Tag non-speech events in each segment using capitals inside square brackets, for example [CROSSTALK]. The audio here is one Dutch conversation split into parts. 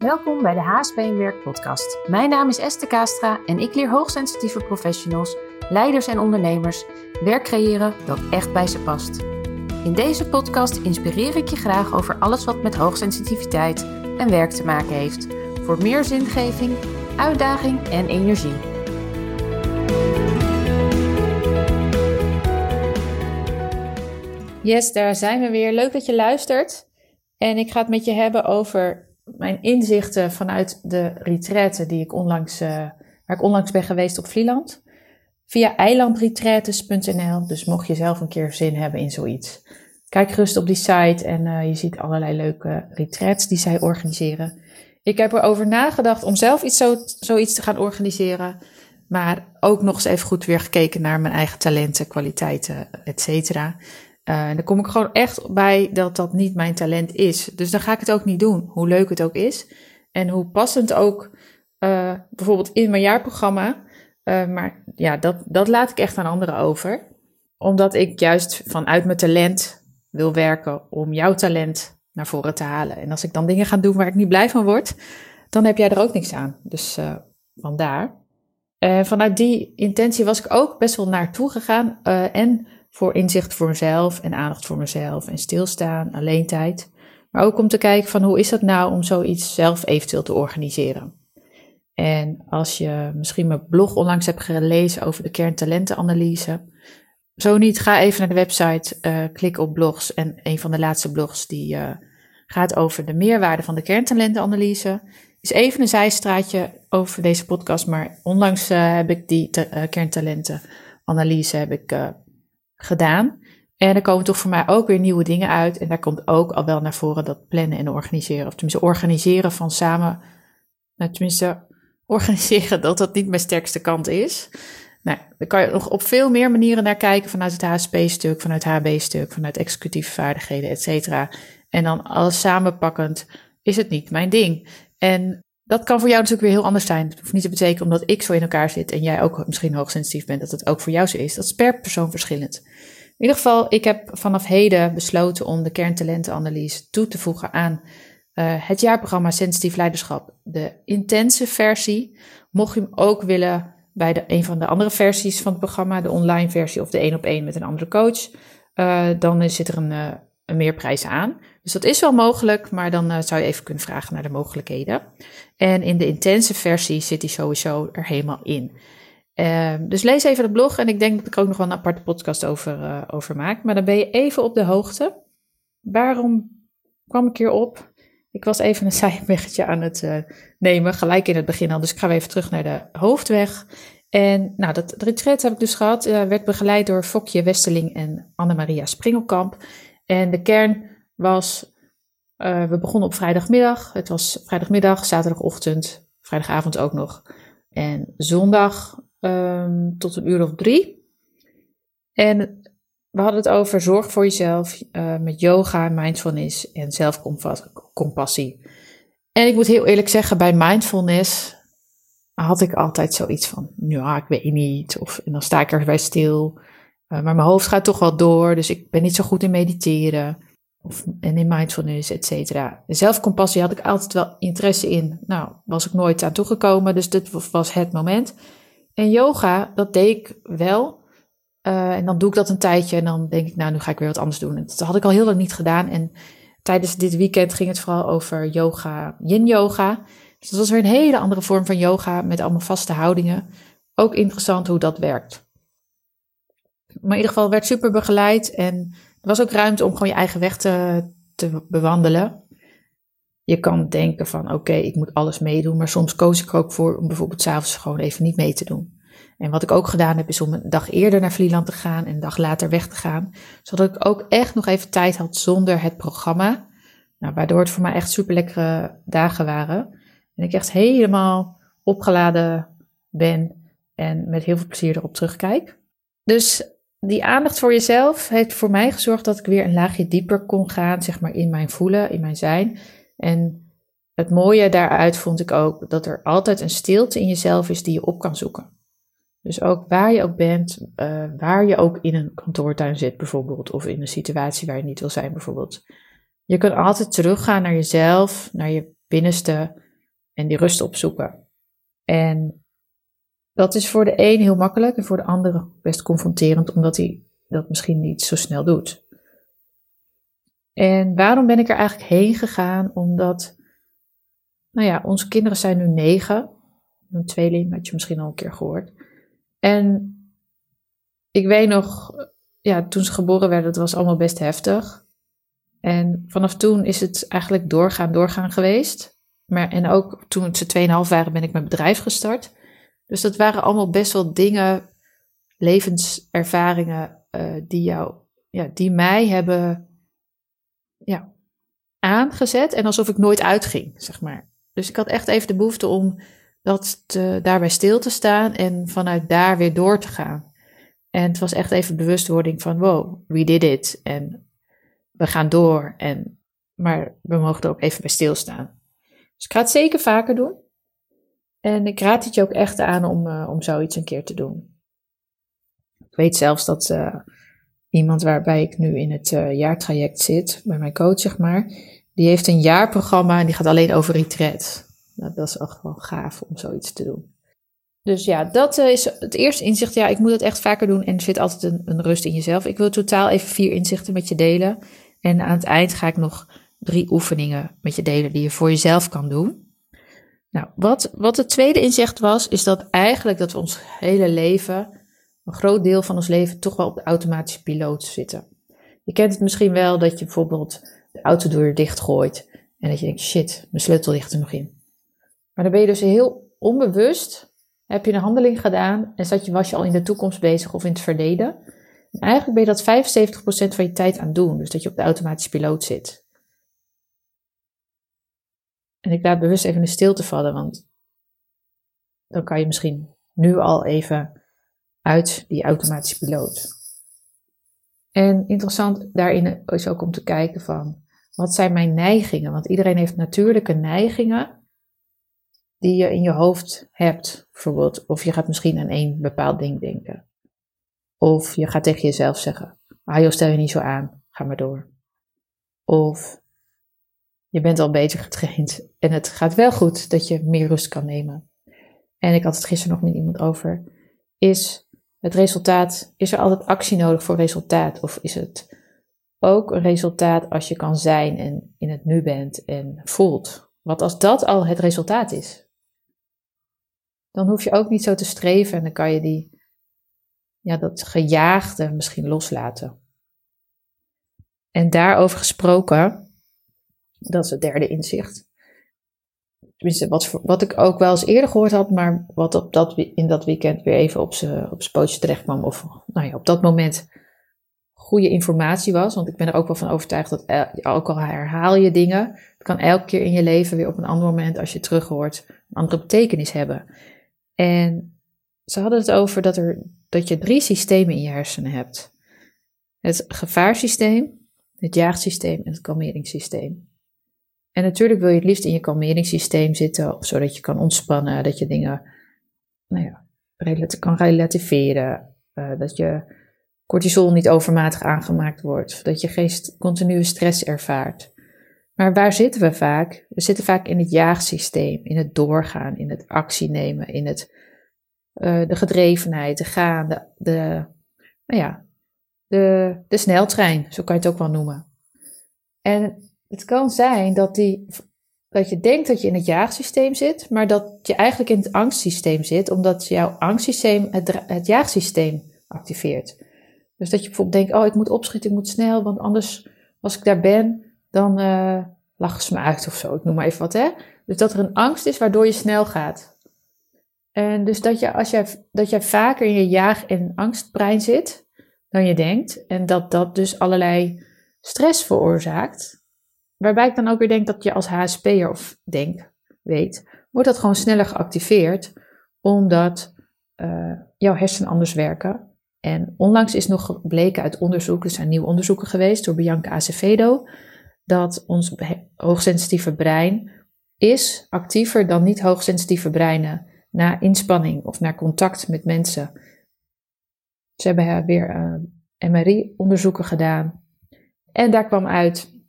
Welkom bij de HSP Werk podcast. Mijn naam is Esther Kastra en ik leer hoogsensitieve professionals, leiders en ondernemers werk creëren dat echt bij ze past. In deze podcast inspireer ik je graag over alles wat met hoogsensitiviteit en werk te maken heeft. Voor meer zingeving, uitdaging en energie. Yes, daar zijn we weer. Leuk dat je luistert. En ik ga het met je hebben over mijn inzichten vanuit de retraite die ik onlangs, uh, waar ik onlangs ben geweest op Vlieland. Via eilandretretes.nl. Dus mocht je zelf een keer zin hebben in zoiets. Kijk gerust op die site en uh, je ziet allerlei leuke retreats die zij organiseren. Ik heb erover nagedacht om zelf iets zo, zoiets te gaan organiseren. Maar ook nog eens even goed weer gekeken naar mijn eigen talenten, kwaliteiten, et cetera. Uh, en dan kom ik gewoon echt bij dat dat niet mijn talent is. Dus dan ga ik het ook niet doen, hoe leuk het ook is. En hoe passend ook uh, bijvoorbeeld in mijn jaarprogramma. Uh, maar ja, dat, dat laat ik echt aan anderen over. Omdat ik juist vanuit mijn talent wil werken om jouw talent naar voren te halen. En als ik dan dingen ga doen waar ik niet blij van word, dan heb jij er ook niks aan. Dus vandaar. vanuit die intentie was ik ook best wel naartoe gegaan. en voor inzicht voor mezelf en aandacht voor mezelf en stilstaan, alleen tijd. Maar ook om te kijken van hoe is dat nou om zoiets zelf eventueel te organiseren. En als je misschien mijn blog onlangs hebt gelezen over de kerntalentenanalyse. Zo niet, ga even naar de website, uh, klik op blogs. En een van de laatste blogs die uh, gaat over de meerwaarde van de kerntalentenanalyse. Is even een zijstraatje over deze podcast, maar onlangs uh, heb ik die kerntalentenanalyse heb ik gedaan. En er komen toch voor mij ook weer nieuwe dingen uit. En daar komt ook al wel naar voren dat plannen en organiseren. Of tenminste organiseren van samen. Nou, tenminste, [LAUGHS] organiseren dat dat niet mijn sterkste kant is. Nou, daar kan je nog op veel meer manieren naar kijken. Vanuit het HSP-stuk, vanuit HB-stuk, vanuit executieve vaardigheden, et cetera. En dan alles samenpakkend is het niet mijn ding. En dat kan voor jou natuurlijk weer heel anders zijn. Het hoeft niet te betekenen omdat ik zo in elkaar zit en jij ook misschien hoogsensitief bent, dat het ook voor jou zo is. Dat is per persoon verschillend. In ieder geval, ik heb vanaf heden besloten om de kerntalentenanalyse toe te voegen aan uh, het jaarprogramma Sensitief Leiderschap. De intense versie. Mocht je hem ook willen bij de, een van de andere versies van het programma, de online versie of de één op één met een andere coach, uh, dan zit er een, uh, een meerprijs aan. Dus dat is wel mogelijk, maar dan uh, zou je even kunnen vragen naar de mogelijkheden. En in de intense versie zit die sowieso er helemaal in. Uh, dus lees even het blog en ik denk dat ik ook nog wel een aparte podcast over, uh, over maak. Maar dan ben je even op de hoogte. Waarom kwam ik hier op? Ik was even een [LAUGHS] zijweggetje aan het uh, nemen, gelijk in het begin al. Dus ik ga even terug naar de hoofdweg. En nou, dat retreat heb ik dus gehad. werd begeleid door Fokje Westeling en Annemaria Springelkamp. En de kern was, uh, we begonnen op vrijdagmiddag. Het was vrijdagmiddag, zaterdagochtend, vrijdagavond ook nog. En zondag um, tot een uur of drie. En we hadden het over zorg voor jezelf uh, met yoga, mindfulness en zelfcompassie. En ik moet heel eerlijk zeggen, bij mindfulness had ik altijd zoiets van, ja, ik weet niet. Of en dan sta ik erbij stil. Uh, maar mijn hoofd gaat toch wel door, dus ik ben niet zo goed in mediteren. Of, en in mindfulness, et cetera. Zelfcompassie had ik altijd wel interesse in. Nou, was ik nooit aan toegekomen, dus dit was het moment. En yoga, dat deed ik wel. Uh, en dan doe ik dat een tijdje en dan denk ik, nou, nu ga ik weer wat anders doen. En dat had ik al heel lang niet gedaan. En tijdens dit weekend ging het vooral over yoga, yin yoga. Dus dat was weer een hele andere vorm van yoga met allemaal vaste houdingen. Ook interessant hoe dat werkt. Maar in ieder geval werd super begeleid en er was ook ruimte om gewoon je eigen weg te, te bewandelen. Je kan denken van oké, ik moet alles meedoen, maar soms koos ik er ook voor om bijvoorbeeld s'avonds gewoon even niet mee te doen. En wat ik ook gedaan heb, is om een dag eerder naar Vlieland te gaan en een dag later weg te gaan. Zodat ik ook echt nog even tijd had zonder het programma. Nou, waardoor het voor mij echt super lekkere dagen waren. En ik echt helemaal opgeladen ben en met heel veel plezier erop terugkijk. Dus die aandacht voor jezelf heeft voor mij gezorgd dat ik weer een laagje dieper kon gaan, zeg maar, in mijn voelen, in mijn zijn. En het mooie daaruit vond ik ook dat er altijd een stilte in jezelf is die je op kan zoeken. Dus ook waar je ook bent, uh, waar je ook in een kantoortuin zit bijvoorbeeld, of in een situatie waar je niet wil zijn bijvoorbeeld. Je kunt altijd teruggaan naar jezelf, naar je binnenste en die rust opzoeken. En dat is voor de een heel makkelijk en voor de andere best confronterend, omdat hij dat misschien niet zo snel doet. En waarom ben ik er eigenlijk heen gegaan? Omdat, nou ja, onze kinderen zijn nu negen. Een tweeling, had je misschien al een keer gehoord. En ik weet nog, ja, toen ze geboren werden, dat was allemaal best heftig. En vanaf toen is het eigenlijk doorgaan, doorgaan geweest. Maar, en ook toen ze 2,5 waren, ben ik mijn bedrijf gestart. Dus dat waren allemaal best wel dingen, levenservaringen, uh, die, jou, ja, die mij hebben ja, aangezet. En alsof ik nooit uitging, zeg maar. Dus ik had echt even de behoefte om dat daarbij stil te staan en vanuit daar weer door te gaan. En het was echt even bewustwording van, wow, we did it. En we gaan door. En, maar we mogen er ook even bij stilstaan. Dus ik ga het zeker vaker doen. En ik raad het je ook echt aan om, uh, om zoiets een keer te doen. Ik weet zelfs dat uh, iemand waarbij ik nu in het uh, jaartraject zit, bij mijn coach zeg maar, die heeft een jaarprogramma en die gaat alleen over retreat. Nou, dat is echt wel gaaf om zoiets te doen. Dus ja, dat is het eerste inzicht. Ja, ik moet het echt vaker doen en er zit altijd een rust in jezelf. Ik wil totaal even vier inzichten met je delen. En aan het eind ga ik nog drie oefeningen met je delen die je voor jezelf kan doen. Nou, wat, wat het tweede inzicht was, is dat eigenlijk dat we ons hele leven, een groot deel van ons leven, toch wel op de automatische piloot zitten. Je kent het misschien wel dat je bijvoorbeeld de autodeur dichtgooit en dat je denkt, shit, mijn sleutel ligt er nog in. Maar dan ben je dus heel onbewust, heb je een handeling gedaan en zat je, was je al in de toekomst bezig of in het verleden. En eigenlijk ben je dat 75% van je tijd aan het doen, dus dat je op de automatische piloot zit. En ik laat bewust even de stilte vallen, want dan kan je misschien nu al even uit die automatische piloot. En interessant daarin is ook om te kijken van, wat zijn mijn neigingen? Want iedereen heeft natuurlijke neigingen die je in je hoofd hebt. Bijvoorbeeld, of je gaat misschien aan één bepaald ding denken. Of je gaat tegen jezelf zeggen, ah joh, stel je niet zo aan, ga maar door. Of je bent al beter getraind en het gaat wel goed dat je meer rust kan nemen. En ik had het gisteren nog met iemand over. Is het resultaat, is er altijd actie nodig voor resultaat? Of is het ook een resultaat als je kan zijn en in het nu bent en voelt? Want als dat al het resultaat is, dan hoef je ook niet zo te streven en dan kan je die, ja, dat gejaagde misschien loslaten. En daarover gesproken, dat is het derde inzicht. Tenminste, wat, wat ik ook wel eens eerder gehoord had, maar wat op dat, in dat weekend weer even op zijn pootje terecht kwam. Of nou ja, op dat moment goede informatie was. Want ik ben er ook wel van overtuigd dat ook al herhaal je dingen, het kan elke keer in je leven weer op een ander moment, als je terug hoort, een andere betekenis hebben. En ze hadden het over dat, er, dat je drie systemen in je hersenen hebt: het gevaarsysteem, het jaagsysteem en het kalmeringssysteem. En natuurlijk wil je het liefst in je kalmeringssysteem zitten, zodat je kan ontspannen, dat je dingen nou ja, kan relativeren, uh, dat je cortisol niet overmatig aangemaakt wordt, dat je geen continue stress ervaart. Maar waar zitten we vaak? We zitten vaak in het jaagsysteem, in het doorgaan, in het actie nemen, in het, uh, de gedrevenheid, de gaan, de, de, nou ja, de, de sneltrein, zo kan je het ook wel noemen. En het kan zijn dat, die, dat je denkt dat je in het jaagsysteem zit, maar dat je eigenlijk in het angstsysteem zit, omdat jouw angstsysteem het, het jaagsysteem activeert. Dus dat je bijvoorbeeld denkt, oh ik moet opschieten, ik moet snel, want anders als ik daar ben, dan uh, lachen ze me uit of zo. Ik noem maar even wat, hè. Dus dat er een angst is waardoor je snel gaat. En dus dat, je, als jij, dat jij vaker in je jaag- en angstbrein zit dan je denkt, en dat dat dus allerlei stress veroorzaakt, Waarbij ik dan ook weer denk dat je als HSP'er of denk, weet, wordt dat gewoon sneller geactiveerd, omdat uh, jouw hersenen anders werken. En onlangs is nog gebleken uit onderzoek, er zijn nieuwe onderzoeken geweest door Bianca Acevedo, dat ons hoogsensitieve brein is actiever dan niet hoogsensitieve breinen na inspanning of na contact met mensen. Ze hebben weer eh, MRI-onderzoeken gedaan. En daar kwam uit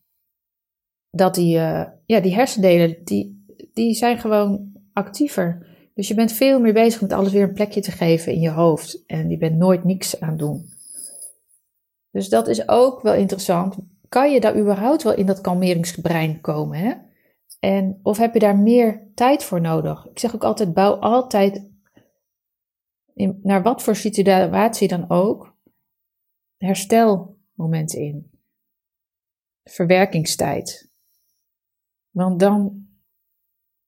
dat die, uh, ja, die hersendelen, die, die zijn gewoon actiever. Dus je bent veel meer bezig met alles weer een plekje te geven in je hoofd. En je bent nooit niks aan doen. Dus dat is ook wel interessant. Kan je daar überhaupt wel in dat kalmeringsbrein komen? Hè? En, of heb je daar meer tijd voor nodig? Ik zeg ook altijd, bouw altijd, naar wat voor situatie dan ook, herstelmomenten in. Verwerkingstijd. Want dan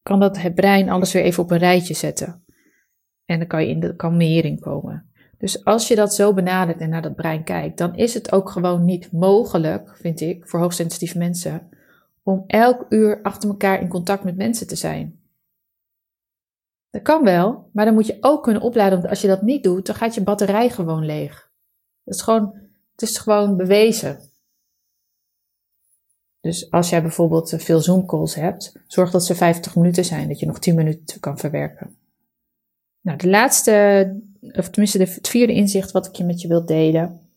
kan dat het brein alles weer even op een rijtje zetten. En dan kan je in de kalmering komen. Dus als je dat zo benadert en naar dat brein kijkt, dan is het ook gewoon niet mogelijk, vind ik, voor hoogsensitieve mensen, om elk uur achter elkaar in contact met mensen te zijn. Dat kan wel, maar dan moet je ook kunnen opladen, want als je dat niet doet, dan gaat je batterij gewoon leeg. Dat is gewoon, het is gewoon bewezen. Dus als jij bijvoorbeeld veel Zoom calls hebt, zorg dat ze 50 minuten zijn, dat je nog 10 minuten kan verwerken. Nou, de laatste, of tenminste het vierde inzicht wat ik je met je wil delen.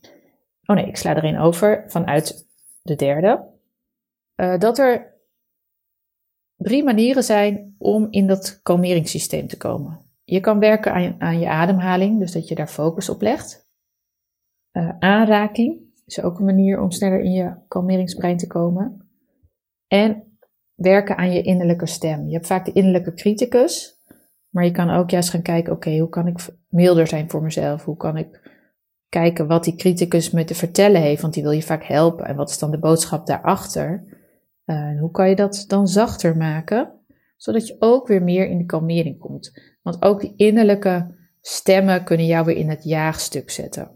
Oh nee, ik sla erin over vanuit de derde. Uh, dat er drie manieren zijn om in dat kalmeringssysteem te komen. Je kan werken aan je, aan je ademhaling, dus dat je daar focus op legt. Uh, aanraking is ook een manier om sneller in je kalmeringsbrein te komen. En werken aan je innerlijke stem. Je hebt vaak de innerlijke criticus, maar je kan ook juist gaan kijken, oké, hoe kan ik milder zijn voor mezelf? Hoe kan ik kijken wat die criticus me te vertellen heeft? Want die wil je vaak helpen. En wat is dan de boodschap daarachter? Uh, en hoe kan je dat dan zachter maken? Zodat je ook weer meer in de kalmering komt. Want ook die innerlijke stemmen kunnen jou weer in het jaagstuk zetten.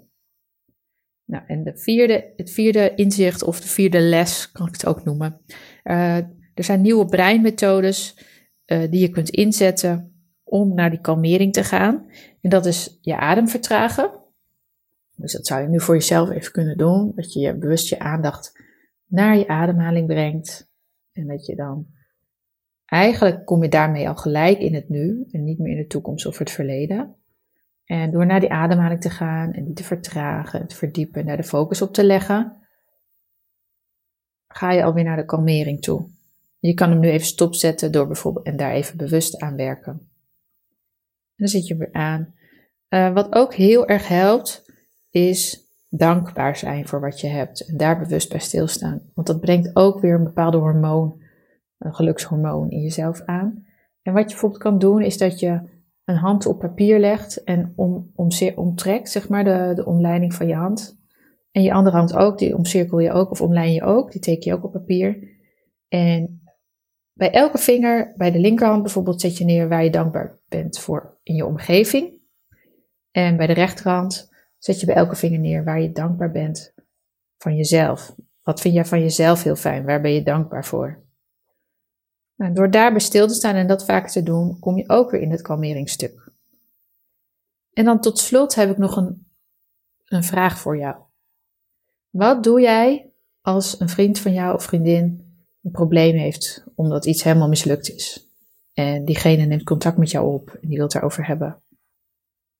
Nou, en de vierde, het vierde inzicht of de vierde les, kan ik het ook noemen. Uh, er zijn nieuwe breinmethodes uh, die je kunt inzetten om naar die kalmering te gaan. En dat is je adem vertragen. Dus dat zou je nu voor jezelf even kunnen doen. Dat je je bewust je aandacht naar je ademhaling brengt. En dat je dan eigenlijk kom je daarmee al gelijk in het nu en niet meer in de toekomst of het verleden. En door naar die ademhaling te gaan en die te vertragen, te verdiepen, daar de focus op te leggen, ga je alweer naar de kalmering toe. Je kan hem nu even stopzetten door bijvoorbeeld en daar even bewust aan werken dan zit je weer aan. Uh, wat ook heel erg helpt, is dankbaar zijn voor wat je hebt. En daar bewust bij stilstaan. Want dat brengt ook weer een bepaalde hormoon, een gelukshormoon in jezelf aan. En wat je bijvoorbeeld kan doen, is dat je een hand op papier legt en om, om, omtrekt, zeg maar, de, de omleiding van je hand. En je andere hand ook, die omcirkel je ook of omlijn je ook, die teken je ook op papier. En bij elke vinger, bij de linkerhand bijvoorbeeld, zet je neer waar je dankbaar bent voor in je omgeving. En bij de rechterhand zet je bij elke vinger neer waar je dankbaar bent van jezelf. Wat vind jij van jezelf heel fijn? Waar ben je dankbaar voor? Nou, door daarbij stil te staan en dat vaker te doen, kom je ook weer in het kalmeringsstuk. En dan tot slot heb ik nog een, een vraag voor jou. Wat doe jij als een vriend van jou of vriendin een probleem heeft omdat iets helemaal mislukt is? En diegene neemt contact met jou op en die wil het erover hebben.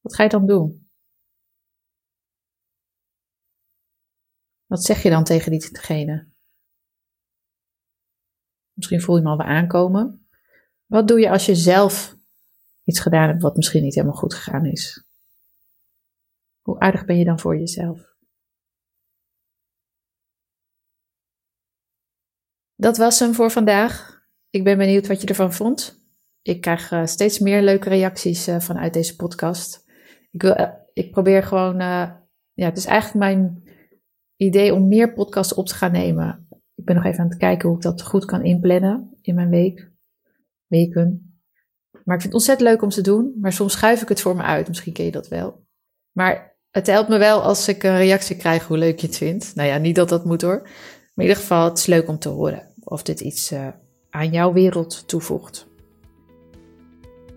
Wat ga je dan doen? Wat zeg je dan tegen diegene? Misschien voel je hem alweer aankomen. Wat doe je als je zelf iets gedaan hebt wat misschien niet helemaal goed gegaan is? Hoe aardig ben je dan voor jezelf? Dat was hem voor vandaag. Ik ben benieuwd wat je ervan vond ik krijg uh, steeds meer leuke reacties uh, vanuit deze podcast. Ik, wil, uh, ik probeer gewoon, ja, het is eigenlijk mijn idee om meer podcasts op te gaan nemen. Ik ben nog even aan het kijken hoe ik dat goed kan inplannen in mijn week, weken. Maar ik vind het ontzettend leuk om te doen, maar soms schuif ik het voor me uit. Misschien ken je dat wel. Maar het helpt me wel als ik een reactie krijg hoe leuk je het vindt. Nou ja, niet dat dat moet hoor. Maar in ieder geval, het is leuk om te horen of dit iets aan jouw wereld toevoegt.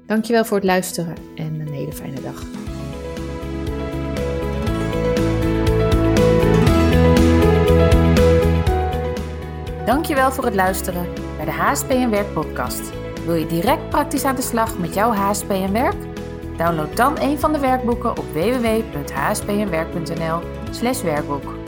Dankjewel voor het luisteren en een hele fijne dag. Dankjewel voor het luisteren bij de HSP en Werk podcast. Wil je direct praktisch aan de slag met jouw HSP en Werk? Download dan een van de werkboeken op www.hspenwerk.nl/werkboek.